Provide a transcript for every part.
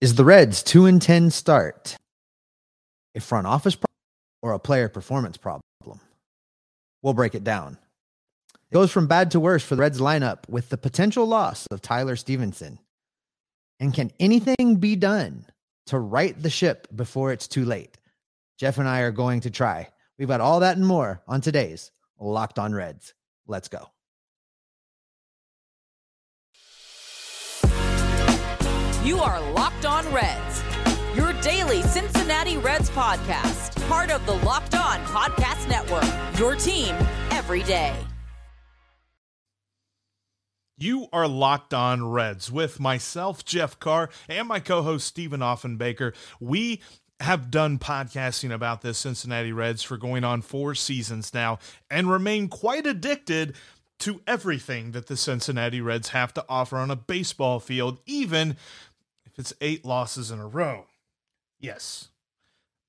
Is the Reds 2 and 10 start a front office problem or a player performance problem? We'll break it down. It goes from bad to worse for the Reds lineup with the potential loss of Tyler Stephenson. And can anything be done to right the ship before it's too late? Jeff and I are going to try. We've got all that and more on today's Locked on Reds. Let's go. You are Locked On Reds, your daily Cincinnati Reds podcast, part of the Locked On Podcast Network, your team every day. You are Locked On Reds with myself, Jeff Carr, and my co host, Stephen Offenbaker. We have done podcasting about this Cincinnati Reds for going on four seasons now and remain quite addicted to everything that the Cincinnati Reds have to offer on a baseball field, even it's eight losses in a row. Yes,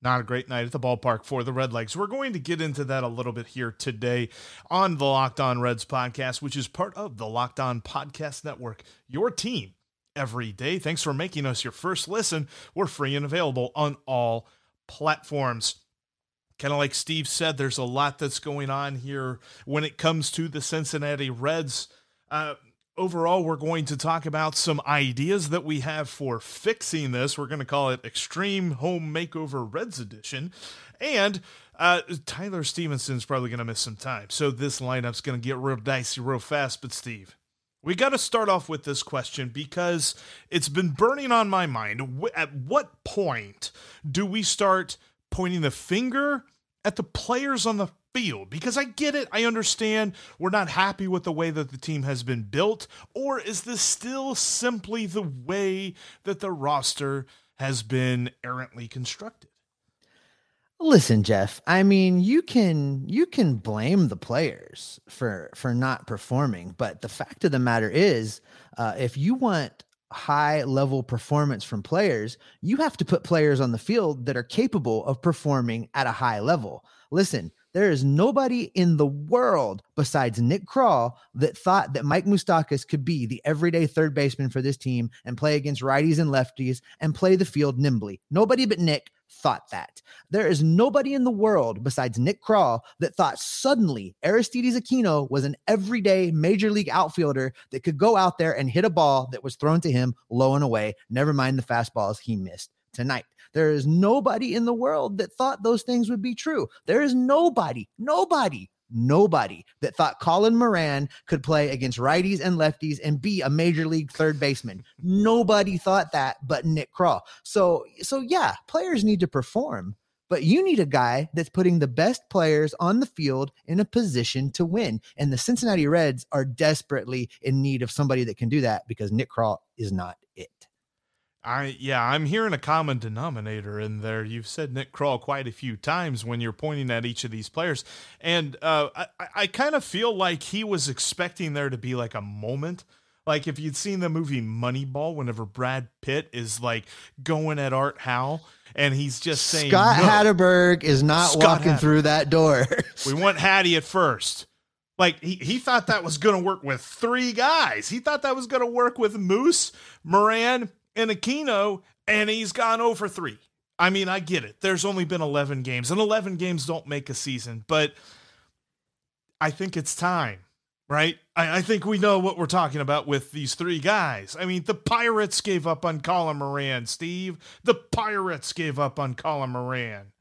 not a great night at the ballpark for the Redlegs. We're going to get into that a little bit here today on the Locked On Reds podcast, which is part of the Locked On Podcast Network, your team every day. Thanks for making us your first listen. We're free and available on all platforms. Kind of like Steve said, there's a lot that's going on here when it comes to the Cincinnati Reds. Uh, overall, we're going to talk about some ideas that we have for fixing this. We're going to call it Extreme Home Makeover Reds Edition. And uh, Tyler Stephenson's probably going to miss some time. So this lineup's going to get real dicey real fast. But, Steve, we got to start off with this question because it's been burning on my mind. At what point do we start pointing the finger at the players on the field? Because I get it, I understand we're not happy with the way that the team has been built, or is this still simply the way that the roster has been errantly constructed? Listen, Jeff, I mean, you can you can blame the players for for not performing, but the fact of the matter is, uh, if you want high level performance from players, you have to put players on the field that are capable of performing at a high level. Listen, there is nobody in the world besides Nick Krall that thought that Mike Moustakas could be the everyday third baseman for this team and play against righties and lefties and play the field nimbly. Nobody but Nick thought that. There is nobody in the world besides Nick Krall that thought suddenly Aristides Aquino was an everyday major league outfielder that could go out there and hit a ball that was thrown to him low and away, never mind the fastballs he missed tonight. There is nobody in the world that thought those things would be true. There is nobody, nobody, nobody that thought Colin Moran could play against righties and lefties and be a major league third baseman. Nobody thought that but Nick Krall. So so yeah, players need to perform, but you need a guy that's putting the best players on the field in a position to win. And the Cincinnati Reds are desperately in need of somebody that can do that because Nick Krall is not it. I yeah, I'm hearing a common denominator in there. You've said Nick Krall quite a few times when you're pointing at each of these players, and uh, I I kind of feel like he was expecting there to be like a moment. Like if you'd seen the movie Moneyball, whenever Brad Pitt is like going at Art Howe and he's just saying Scott no. Hatteberg is not Scott walking through that door. we want Hattie at first. Like he, he thought that was going to work with three guys. He thought that was going to work with Moose, Moran, and Aquino, and he's gone oh over three. I mean, I get it. There's only been 11 games, and 11 games don't make a season, but I think it's time, right? I, I think we know what we're talking about with these three guys. I mean, the Pirates gave up on Colin Moran, Steve. The Pirates gave up on Colin Moran.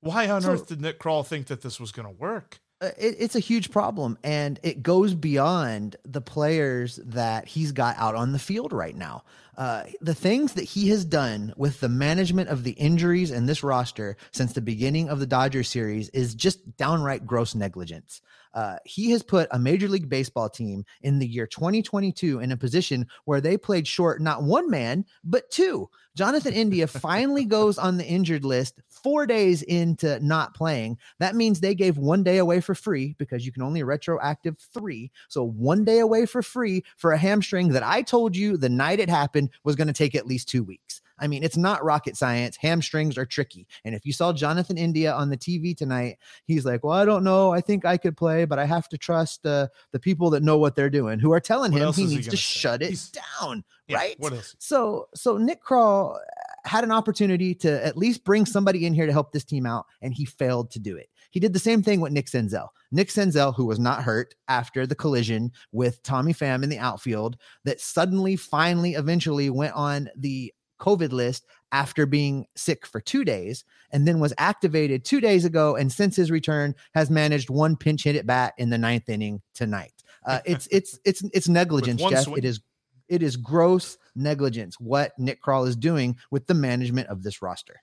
Why on so, earth did Nick Krall think that this was going to work? Uh, it, it's a huge problem and it goes beyond the players that he's got out on the field right now. Uh, the things that he has done with the management of the injuries in this roster since the beginning of the dodgers series is just downright gross negligence uh, he has put a major league baseball team in the year 2022 in a position where they played short not one man but two Jonathan India finally goes on the injured list four days into not playing. That means they gave one day away for free because you can only retroactive three. So one day away for free for a hamstring that I told you the night it happened was going to take at least two weeks. I mean, it's not rocket science. Hamstrings are tricky. And if you saw Jonathan India on the TV tonight, he's like, Well, I don't know. I think I could play, but I have to trust uh, the people that know what they're doing who are telling what him he needs he to say? shut it he's, down. Yeah, right. What else? So, so Nick Krall had an opportunity to at least bring somebody in here to help this team out, and he failed to do it. He did the same thing with Nick Senzel. Nick Senzel, who was not hurt after the collision with Tommy Pham in the outfield, that suddenly, finally, eventually went on the COVID list after being sick for two days and then was activated two days ago. And since his return, has managed one pinch hit at bat in the ninth inning tonight. Uh, it's it's it's it's negligence, Jeff. Swing. It is it is gross negligence what Nick Krall is doing with the management of this roster.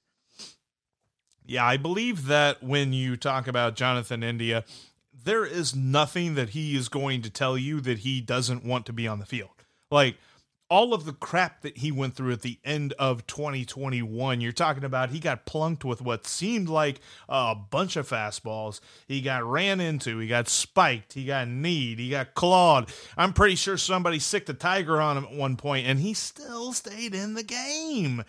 Yeah, I believe that when you talk about Jonathan India, there is nothing that he is going to tell you that he doesn't want to be on the field. Like all of the crap that he went through at the end of 2021. You're talking about he got plunked with what seemed like a bunch of fastballs. He got ran into, he got spiked, he got kneed, he got clawed. I'm pretty sure somebody sicked a tiger on him at one point, and he still stayed in the game.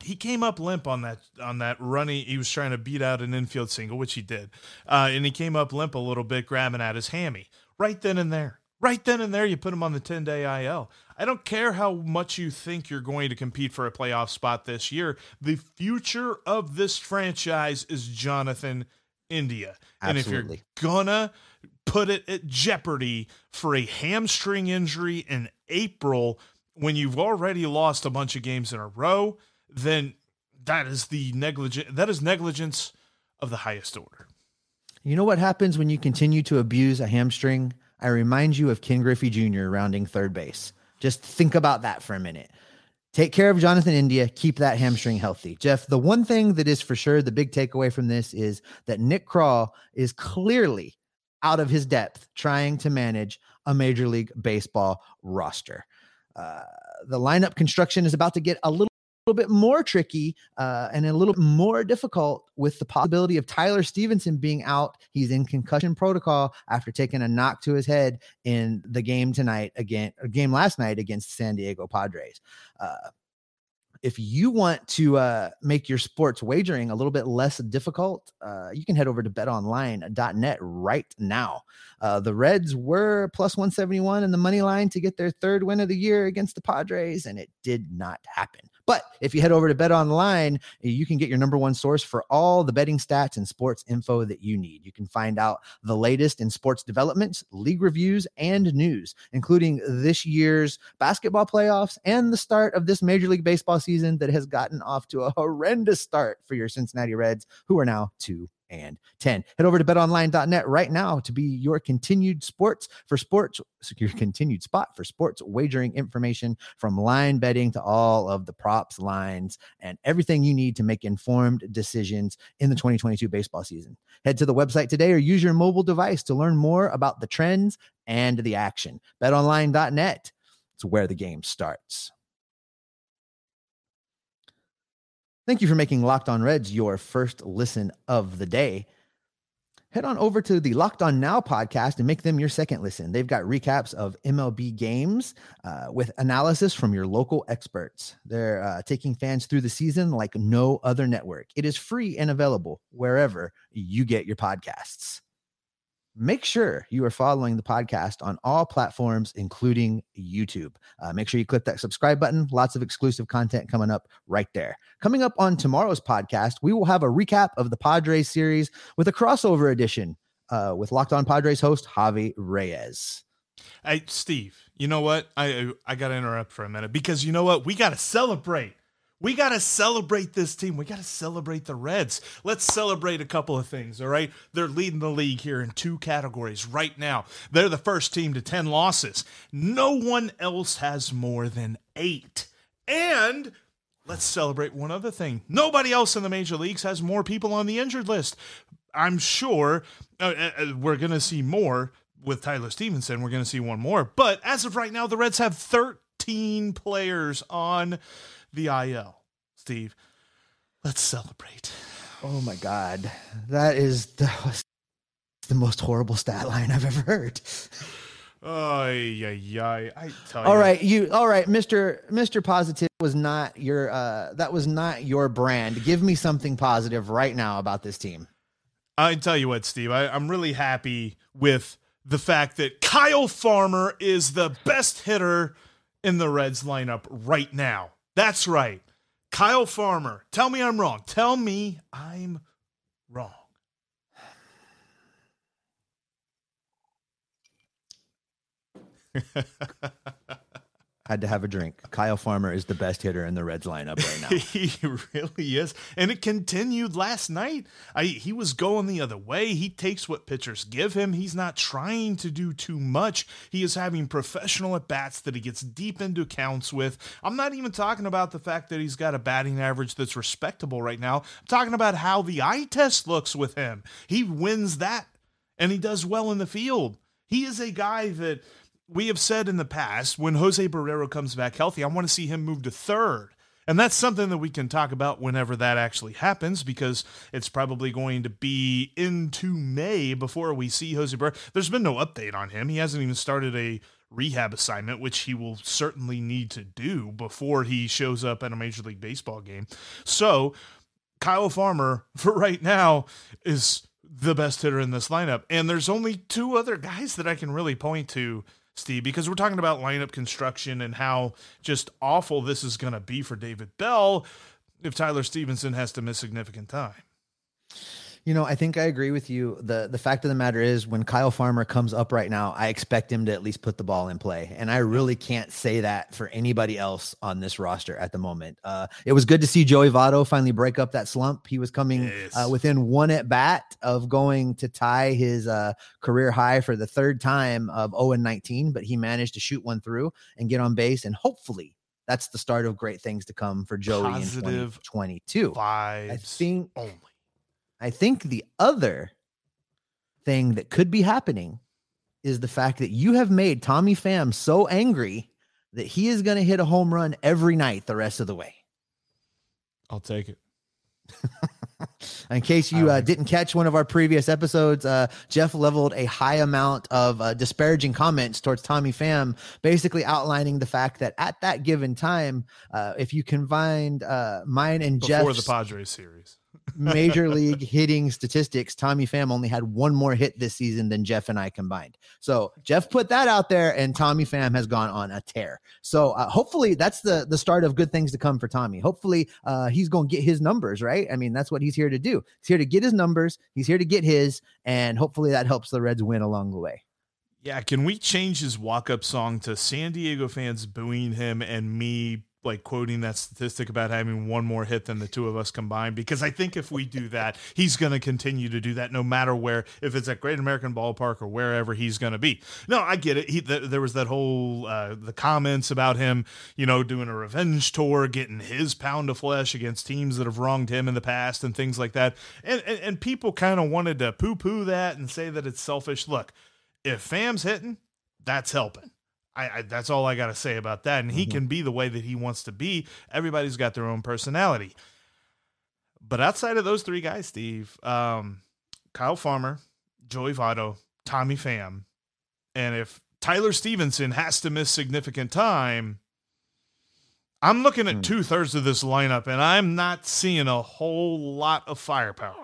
He came up limp on that on that runny. He was trying to beat out an infield single, which he did, uh, and he came up limp a little bit, grabbing at his hammy right then and there right then and there you put him on the 10 day IL. I don't care how much you think you're going to compete for a playoff spot this year. The future of this franchise is Jonathan India. Absolutely. And if you're gonna put it at jeopardy for a hamstring injury in April when you've already lost a bunch of games in a row, then that is the negligent that is negligence of the highest order. You know what happens when you continue to abuse a hamstring? I remind you of Ken Griffey Jr. rounding third base. Just think about that for a minute. Take care of Jonathan India. Keep that hamstring healthy. Jeff, the one thing that is for sure the big takeaway from this is that Nick Krall is clearly out of his depth trying to manage a Major League Baseball roster. Uh, the lineup construction is about to get a little little bit more tricky uh, and a little more difficult with the possibility of Tyler Stephenson being out. He's in concussion protocol after taking a knock to his head in the game tonight again, game last night against San Diego Padres. Uh, if you want to uh, make your sports wagering a little bit less difficult, uh, you can head over to betonline.net right now. Uh, the Reds were plus 171 in the money line to get their third win of the year against the Padres, and it did not happen. But if you head over to Bet Online, you can get your number one source for all the betting stats and sports info that you need. You can find out the latest in sports developments, league reviews, and news, including this year's basketball playoffs and the start of this Major League Baseball season that has gotten off to a horrendous start for your Cincinnati Reds, who are now 2 and 10. Head over to betonline.net right now to be your continued sports for sports, your continued spot for sports wagering information from line betting to all of the props, lines, and everything you need to make informed decisions in the 2022 baseball season. Head to the website today or use your mobile device to learn more about the trends and the action. BetOnline.net. It's where the game starts. Thank you for making Locked On Reds your first listen of the day. Head on over to the Locked On Now podcast and make them your second listen. They've got recaps of MLB games uh, with analysis from your local experts. They're uh, taking fans through the season like no other network. It is free and available wherever you get your podcasts. Make sure you are following the podcast on all platforms, including YouTube. Uh, make sure you click that subscribe button. Lots of exclusive content coming up right there. Coming up on tomorrow's podcast, we will have a recap of the Padres series with a crossover edition uh, with Locked On Padres host Javi Reyes. Hey, Steve, you know what? I I got to interrupt for a minute because you know what? We got to celebrate. We got to celebrate this team. We got to celebrate the Reds. Let's celebrate a couple of things, all right? They're leading the league here in two categories right now. They're the first team to 10 losses. No one else has more than eight. And let's celebrate one other thing. Nobody else in the major leagues has more people on the injured list. I'm sure uh, uh, uh we're going to see more with Tyler Stephenson. We're going to see one more. But as of right now, the Reds have 13 players on the IL. Steve, let's celebrate. Oh my God. That is the, the most horrible stat line I've ever heard. Oh yeah, yeah. I tell all you. right, you all right, Mr. Mr. Positive was not your uh that was not your brand. Give me something positive right now about this team. I tell you what, Steve, I, I'm really happy with the fact that Kyle Farmer is the best hitter in the Reds lineup right now. That's right. Kyle Farmer. Tell me I'm wrong. Tell me I'm wrong. had to have a drink. Kyle Farmer is the best hitter in the Reds lineup right now. he really is. And it continued last night. I, he was going the other way. He takes what pitchers give him. He's not trying to do too much. He is having professional at bats that he gets deep into counts with. I'm not even talking about the fact that he's got a batting average that's respectable right now. I'm talking about how the eye test looks with him. He wins that and he does well in the field. He is a guy that we have said in the past when Jose Barrero comes back healthy, I want to see him move to third. And that's something that we can talk about whenever that actually happens because it's probably going to be into May before we see Jose Barrero. There's been no update on him. He hasn't even started a rehab assignment, which he will certainly need to do before he shows up at a Major League Baseball game. So, Kyle Farmer, for right now, is the best hitter in this lineup. And there's only two other guys that I can really point to Steve, because we're talking about lineup construction and how just awful this is going to be for David Bell if Tyler Stephenson has to miss significant time. You know, I think I agree with you. The the fact of the matter is when Kyle Farmer comes up right now, I expect him to at least put the ball in play. And I really can't say that for anybody else on this roster at the moment. Uh, it was good to see Joey Votto finally break up that slump. He was coming uh, yes. uh, within one at bat of going to tie his uh, career high for the third time of 0 and 19, but he managed to shoot one through and get on base and hopefully that's the start of great things to come for Joey Positive in 2022. I think only I think the other thing that could be happening is the fact that you have made Tommy Pham so angry that he is going to hit a home run every night the rest of the way. I'll take it. In case you uh, didn't catch one of our previous episodes, uh, Jeff leveled a high amount of uh, disparaging comments towards Tommy Pham, basically outlining the fact that at that given time, uh, if you combined uh, mine and Jeff before the Padres series, major league hitting statistics, Tommy Pham only had one more hit this season than Jeff and I combined. So Jeff put that out there, and Tommy Pham has gone on a tear. So uh, hopefully that's the the start of good things to come for Tommy. Hopefully uh, he's going to get his numbers right. I mean that's what he's here to do. He's here to get his numbers. He's here to get his, and hopefully that helps the Reds win along the way. Yeah, can we change his walk up song to San Diego fans booing him and me like quoting that statistic about having one more hit than the two of us combined because I think if we do that, he's going to continue to do that no matter where, if it's at Great American Ballpark or wherever he's going to be. No, I get it. He, th- there was that whole uh, the comments about him, you know, doing a revenge tour, getting his pound of flesh against teams that have wronged him in the past and things like that, and and, and people kind of wanted to poo poo that and say that it's selfish. Look, if Pham's hitting, that's helping I, I, that's all I got to say about that. And he mm-hmm. can be the way that he wants to be. Everybody's got their own personality. But outside of those three guys, Steve, um, Kyle Farmer, Joey Votto, Tommy Pham, and if Tyler Stephenson has to miss significant time, I'm looking at mm. two thirds of this lineup, and I'm not seeing a whole lot of firepower.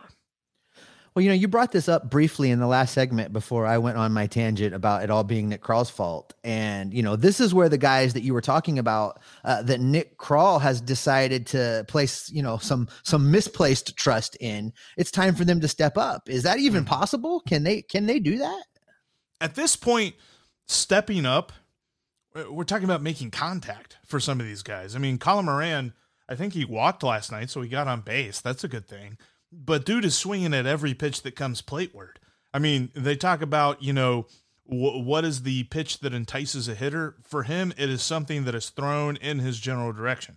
Well, you know, you brought this up briefly in the last segment before I went on my tangent about it all being Nick Krall's fault. And, you know, this is where the guys that you were talking about uh, that Nick Krall has decided to place, you know, some some misplaced trust in. It's time for them to step up. Is that even mm-hmm. possible? Can they can they do that? At this point, stepping up, we're talking about making contact for some of these guys. I mean, Colin Moran, I think he walked last night, so he got on base. That's a good thing but dude is swinging at every pitch that comes plateward. I mean, they talk about, you know, what is the pitch that entices a hitter? For him, it is something that is thrown in his general direction.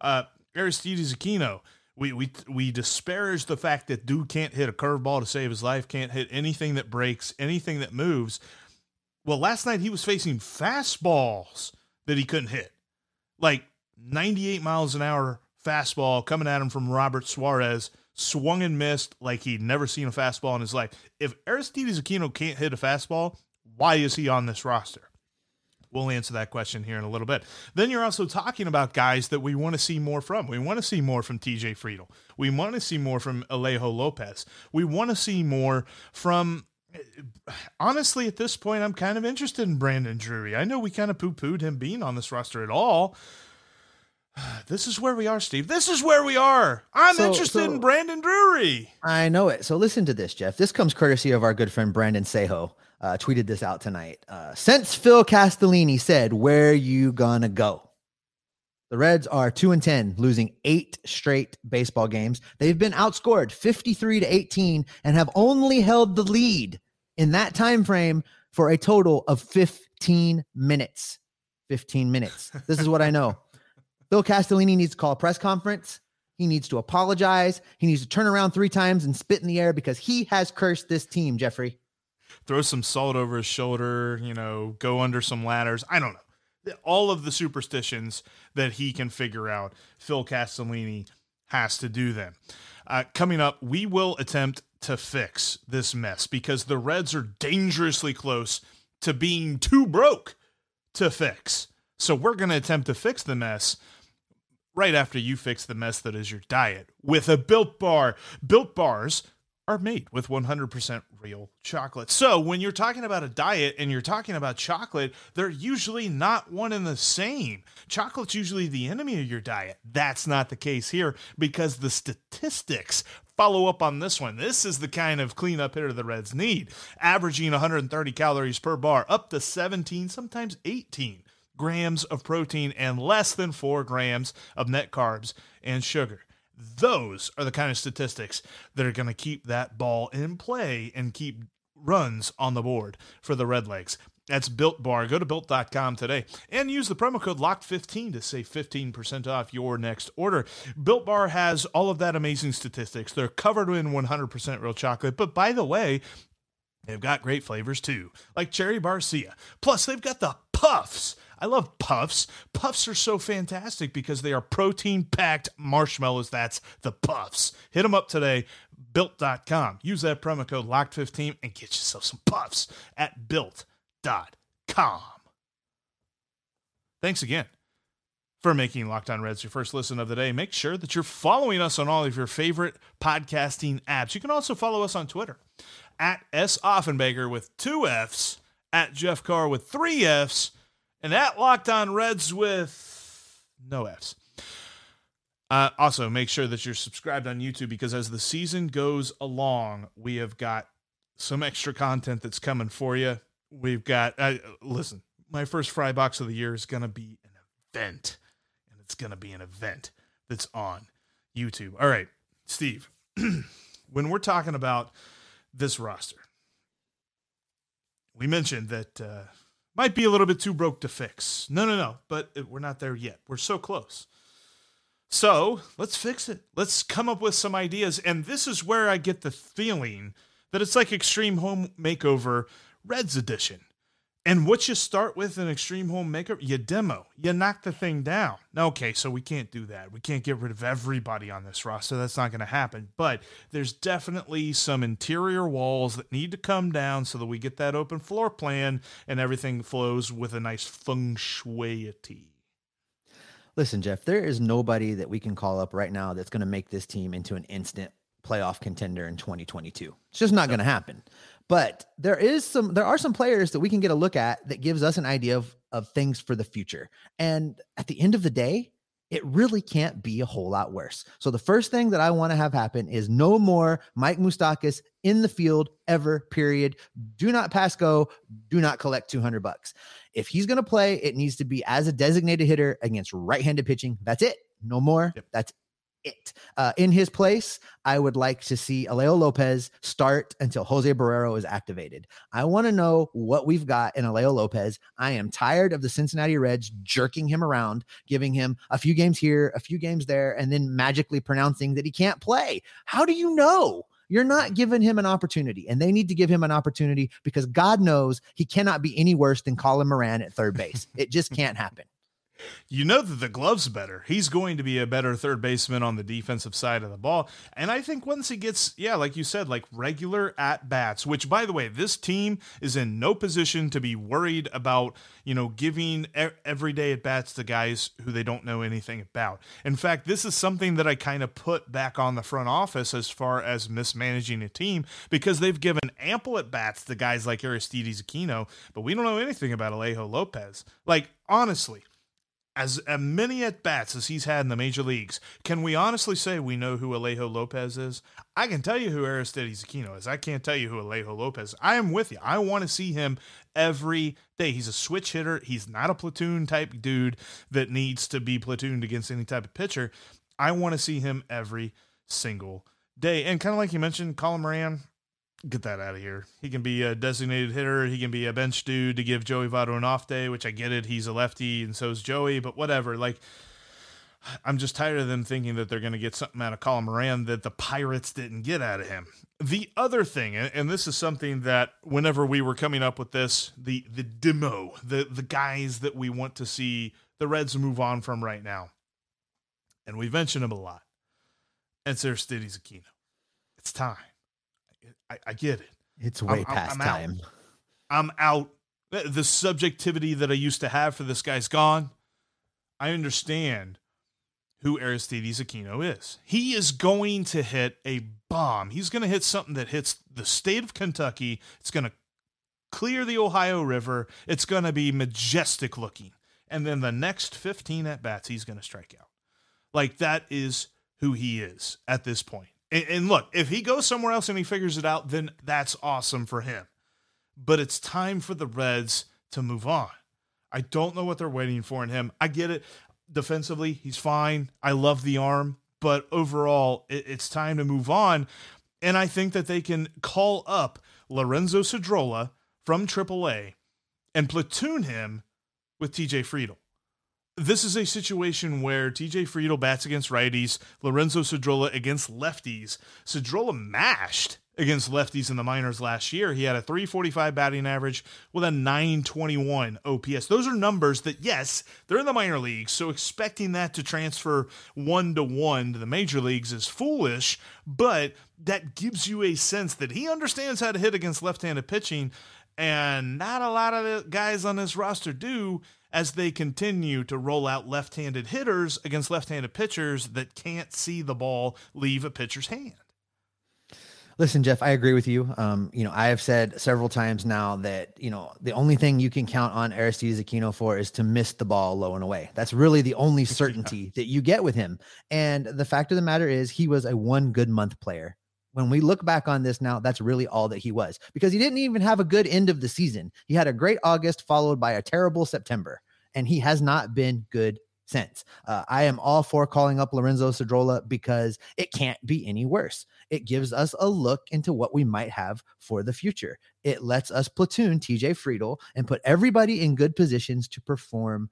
Uh, Aristides Aquino, we, we, we disparage the fact that dude can't hit a curveball to save his life, can't hit anything that breaks, anything that moves. Well, last night he was facing fastballs that he couldn't hit. Like 98 miles an hour fastball coming at him from Robert Suarez swung and missed like he'd never seen a fastball in his life. If Aristides Aquino can't hit a fastball, why is he on this roster? We'll answer that question here in a little bit. Then you're also talking about guys that we want to see more from. We want to see more from TJ Friedl. We want to see more from Alejo Lopez. We want to see more from honestly, at this point, I'm kind of interested in Brandon Drury. I know we kind of poo pooed him being on this roster at all, This is where we are, Steve. This is where we are. I'm so, interested so, in Brandon Drury. I know it. So listen to this, Jeff. This comes courtesy of our good friend Brandon Sejo. Uh, tweeted this out tonight. Uh, since Phil Castellini said, "Where you gonna go?" The Reds are two and ten, losing eight straight baseball games. They've been outscored 53 to 18 and have only held the lead in that time frame for a total of 15 minutes. 15 minutes. This is what I know. Bill Castellini needs to call a press conference. He needs to apologize. He needs to turn around three times and spit in the air because he has cursed this team, Jeffrey. Throw some salt over his shoulder, you know, go under some ladders. I don't know. All of the superstitions that he can figure out, Phil Castellini has to do them. Uh, coming up, we will attempt to fix this mess because the Reds are dangerously close to being too broke to fix. So we're going to attempt to fix the mess right after you fix the mess that is your diet with a built bar. Built bars are made with 100% real chocolate. So, when you're talking about a diet and you're talking about chocolate, they're usually not one and the same. Chocolate's usually the enemy of your diet. That's not the case here because the statistics follow up on this one. This is the kind of cleanup hitter the Reds need, averaging 130 calories per bar, up to 17, sometimes 18 grams of protein and less than four grams of net carbs and sugar. Those are the kind of statistics that are going to keep that ball in play and keep runs on the board for the Redlegs. That's Built Bar. Go to built.com today and use the promo code LOCKED15 to save 15% off your next order. Built Bar has all of that amazing statistics. They're covered in 100% real chocolate. But by the way, they've got great flavors too, like Cherry Barcia. Plus, they've got the puffs I love puffs. Puffs are so fantastic because they are protein packed marshmallows. That's the puffs. Hit them up today, built.com. Use that promo code LOCKED15 and get yourself some puffs at built.com. Thanks again for making Locked On Reds your first listen of the day. Make sure that you're following us on all of your favorite podcasting apps. You can also follow us on Twitter at S. Offenbaker with two F's, at Jeff Carr with three F's and at Locked On Reds with no F's. Uh, also, make sure that you're subscribed on YouTube because as the season goes along, we have got some extra content that's coming for you. We've got, uh, listen, my first fry box of the year is going to be an event, and it's going to be an event that's on YouTube. All right, Steve, when we're talking about this roster, we mentioned that. Uh, might be a little bit too broke to fix. No, no, no, but we're not there yet. We're so close. So let's fix it. Let's come up with some ideas. And this is where I get the feeling that it's like Extreme Home Makeover Reds Edition. And what you start with in Extreme Home Makeover, you demo, you knock the thing down. Okay, so we can't do that. We can't get rid of everybody on this roster. That's not going to happen. But there's definitely some interior walls that need to come down so that we get that open floor plan and everything flows with a nice feng shui. Listen, Jeff, there is nobody that we can call up right now that's going to make this team into an instant playoff contender in 2022. It's just not going to happen. But there is some there are some players that we can get a look at that gives us an idea of of things for the future. And at the end of the day, it really can't be a whole lot worse. So the first thing that I want to have happen is no more Mike Moustakas in the field ever. Period. Do not pass go. Do not collect 200 bucks. If he's going to play, it needs to be as a designated hitter against right-handed pitching. That's it. No more. Yep. That's it. Uh, in his place, I would like to see Alejo Lopez start until Jose Barrero is activated. I want to know what we've got in Alejo Lopez. I am tired of the Cincinnati Reds jerking him around, giving him a few games here, a few games there, and then magically pronouncing that he can't play. How do you know? You're not giving him an opportunity, and they need to give him an opportunity because God knows he cannot be any worse than Colin Moran at third base. it just can't happen you know that the glove's better. He's going to be a better third baseman on the defensive side of the ball. And I think once he gets, yeah, like you said, like regular at bats, which by the way, this team is in no position to be worried about, you know, giving everyday at bats to guys who they don't know anything about. In fact, this is something that I kind of put back on the front office as far as mismanaging a team because they've given ample at bats to guys like Aristides Aquino, but we don't know anything about Alejo Lopez. Like, honestly, as many at bats as he's had in the major leagues, can we honestly say we know who Alejo Lopez is? I can tell you who Aristides Aquino is. I can't tell you who Alejo Lopez. Is. I am with you. I want to see him every day. He's a switch hitter. He's not a platoon type dude that needs to be platooned against any type of pitcher. I want to see him every single day. And kind of like you mentioned, Colin Moran, get that out of here. He can be a designated hitter. He can be a bench dude to give Joey Votto an off day, which I get it. He's a lefty and so is Joey, but whatever. Like, I'm just tired of them thinking that they're going to get something out of Colin Moran that the Pirates didn't get out of him. The other thing, and this is something that whenever we were coming up with this, the the demo, the the guys that we want to see the Reds move on from right now, and we've mentioned him a lot. And Aristides Aquino. It's time. I, I get it. It's way I'm, past I'm time. Out. I'm out. The subjectivity that I used to have for this guy's gone. I understand who Aristides Aquino is. He is going to hit a bomb. He's going to hit something that hits the state of Kentucky. It's going to clear the Ohio River. It's going to be majestic looking. And then the next 15 at bats, he's going to strike out. Like that is who he is at this point. And, and look, if he goes somewhere else and he figures it out, then that's awesome for him. But it's time for the Reds to move on. I don't know what they're waiting for in him. I get it. Defensively, he's fine. I love the arm, but overall, it, it's time to move on. And I think that they can call up Lorenzo Cedrola from AAA and platoon him with TJ Friedl this is a situation where TJ Friedl bats against righties, Lorenzo Cedrola against lefties. Cedrola mashed against lefties in the minors last year. He had a 345 batting average with a 921 OPS. Those are numbers that, yes, they're in the minor leagues, so expecting that to transfer one to one to the major leagues is foolish, but that gives you a sense that he understands how to hit against left handed pitching, and not a lot of the guys on this roster do as they continue to roll out left handed hitters against left handed pitchers that can't see the ball leave a pitcher's hand. Listen, Jeff, I agree with you. Um, you know, I have said several times now that, you know, the only thing you can count on Aristides Aquino for is to miss the ball low and away. That's really the only certainty yeah. that you get with him. And the fact of the matter is, he was a one good month player. When we look back on this now, that's really all that he was because he didn't even have a good end of the season. He had a great August followed by a terrible September and he has not been good since. Uh, I am all for calling up Lorenzo Cedrola because it can't be any worse. It gives us a look into what we might have for the future. It lets us platoon TJ Friedl and put everybody in good positions to perform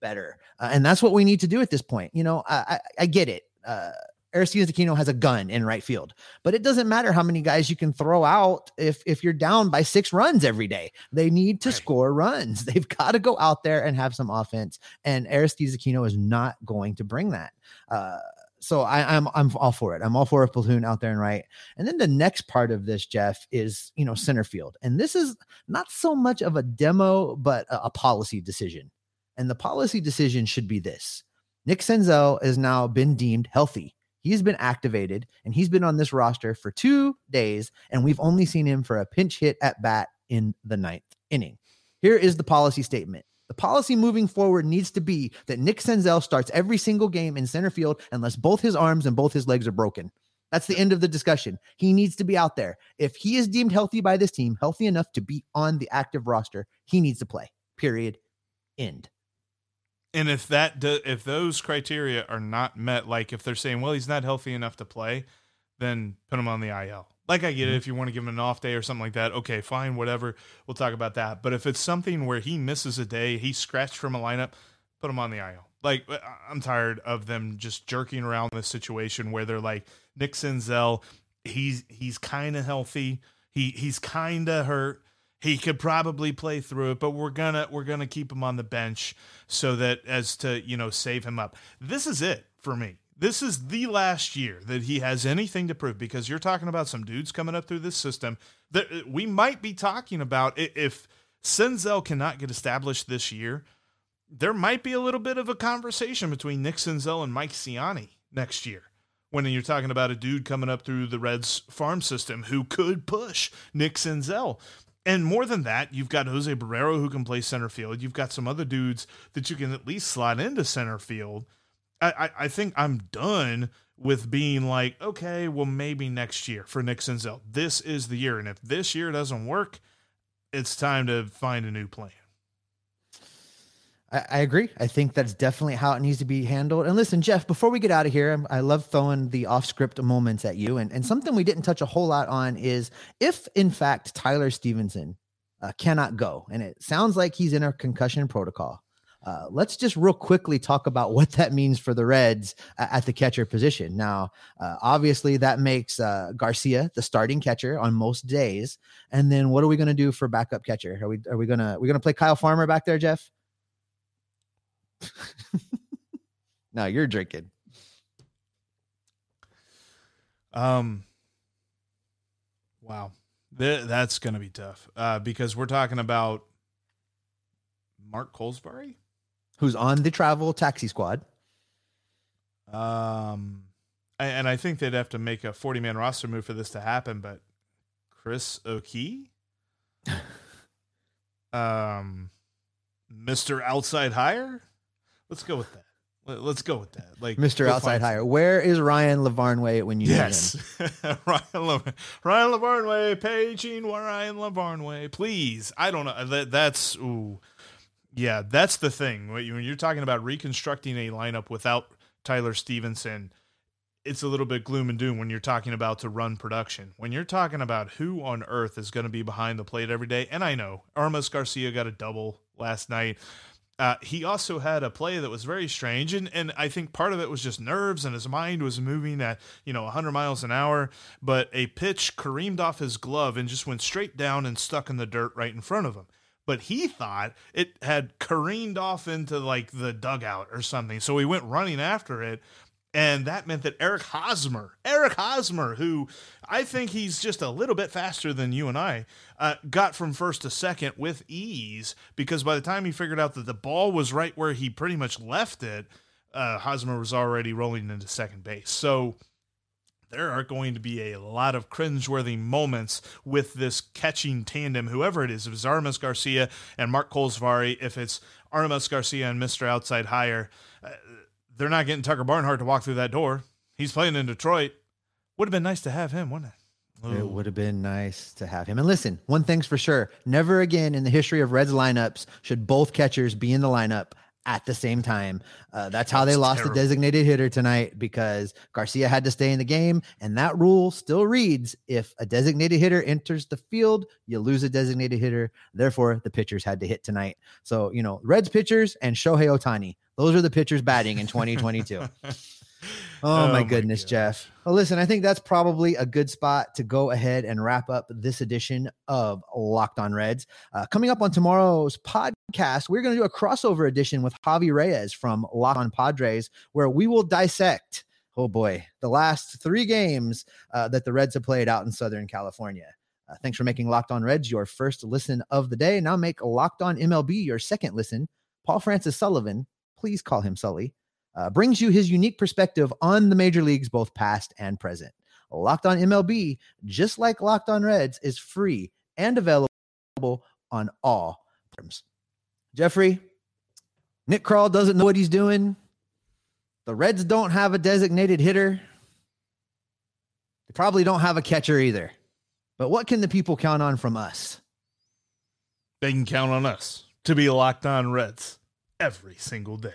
better. Uh, and that's what we need to do at this point. You know, I, I, I get it. Uh, Aristides Aquino has a gun in right field, but it doesn't matter how many guys you can throw out if if you're down by six runs every day. They need to right. score runs. They've got to go out there and have some offense. And Aristides Aquino is not going to bring that. Uh, so I, I'm I'm all for it. I'm all for a platoon out there and right. And then the next part of this, Jeff, is you know center field, and this is not so much of a demo, but a, a policy decision. And the policy decision should be this: Nick Senzel has now been deemed healthy He's been activated and he's been on this roster for two days, and we've only seen him for a pinch hit at bat in the ninth inning. Here is the policy statement. The policy moving forward needs to be that Nick Senzel starts every single game in center field unless both his arms and both his legs are broken. That's the end of the discussion. He needs to be out there. If he is deemed healthy by this team, healthy enough to be on the active roster, he needs to play. Period. End. And if that do, if those criteria are not met, like if they're saying, well, he's not healthy enough to play, then put him on the IL. Like I get it, mm-hmm. if you want to give him an off day or something like that, okay, fine, whatever. We'll talk about that. But if it's something where he misses a day, he's scratched from a lineup, put him on the IL. Like uh, I'm tired of them just jerking around this situation where they're like Nick Senzel, he's he's kind of healthy, he he's kind of hurt, he could probably play through it, but we're gonna we're gonna keep him on the bench so that as to you know save him up. This is it for me. This is the last year that he has anything to prove because you're talking about some dudes coming up through this system that uh, we might be talking about if Senzel cannot get established this year. There might be a little bit of a conversation between Nick Senzel and Mike Siani next year when you're talking about a dude coming up through the Reds farm system who could push Nick Senzel. And more than that, you've got Jose Barrero who can play center field. You've got some other dudes that you can at least slot into center field. I, I, I think I'm done with being like, okay, well, maybe next year for Nick Senzel. This is the year. And if this year doesn't work, it's time to find a new plan. I, I agree. I think that's definitely how it needs to be handled. And listen, Jeff, before we get out of here, I love throwing the off script moments at you. And, and something we didn't touch a whole lot on is if, in fact, Tyler Stephenson uh, cannot go, and it sounds like he's in a concussion protocol. Uh, let's just real quickly talk about what that means for the Reds uh, at the catcher position. Now, uh, obviously, that makes uh, Garcia the starting catcher on most days. And then, what are we going to do for backup catcher? Are we are we gonna we gonna play Kyle Farmer back there, Jeff? now you're drinking. Um. Wow, Th- that's going to be tough uh, because we're talking about Mark Kolozsvary, who's on the travel taxi squad. Um, and I think they'd have to make a 40 man roster move for this to happen, but Chris Okey, um, Mr. Outside Hire, let's go with that. Let's go with that. Like Mr. Outside Hire. Where is Ryan Lavarnway when you yes. need him? Ryan, Le- Ryan Lavarnway, paging Ryan Lavarnway, please. I don't know. That, that's ooh, yeah. That's the thing. When you're talking about reconstructing a lineup without Tyler Stephenson, it's a little bit gloom and doom when you're talking about to run production. When you're talking about who on earth is going to be behind the plate every day, and I know Aramis Garcia got a double last night. Uh, he also had a play that was very strange, and, and I think part of it was just nerves, and his mind was moving at you know 100 miles an hour. But a pitch careened off his glove and just went straight down and stuck in the dirt right in front of him. But he thought it had careened off into like the dugout or something, so he went running after it, and that meant that Eric Hosmer, Eric Hosmer, who I think he's just a little bit faster than you and I, uh, got from first to second with ease because by the time he figured out that the ball was right where he pretty much left it, uh, Hosmer was already rolling into second base. So there are going to be a lot of cringeworthy moments with this catching tandem, whoever it is, if it's Garcia and Mark Kolozsvary, if it's Aramis Garcia and Mr. Outside Hire. Uh, they're not getting Tucker Barnhart to walk through that door. He's playing in Detroit. Would have been nice to have him, wouldn't it? It would have been nice to have him. And listen, one thing's for sure never again in the history of Reds lineups should both catchers be in the lineup at the same time. Uh, that's how they lost terrible. the designated hitter tonight because Garcia had to stay in the game. And that rule still reads if a designated hitter enters the field, you lose a designated hitter. Therefore, the pitchers had to hit tonight. So, you know, Reds pitchers and Shohei Ohtani, those are the pitchers batting in 2022. Oh, oh, my goodness, my Jeff. Well, listen, I think that's probably a good spot to go ahead and wrap up this edition of Locked On Reds. Uh, coming up on tomorrow's podcast, we're going to do a crossover edition with Javi Reyes from Locked On Padres, where we will dissect, oh boy, the last three games uh, that the Reds have played out in Southern California. Uh, thanks for making Locked On Reds your first listen of the day. Now make Locked On MLB your second listen. Paul Francis Sullivan, please call him Sully uh, brings you his unique perspective on the major leagues, both past and present. Locked on MLB, just like Locked on Reds, is free and available on all terms. Jeffrey, Nick Krall doesn't know what he's doing. The Reds don't have a designated hitter. They probably don't have a catcher either. But what can the people count on from us? They can count on us to be locked on Reds every single day.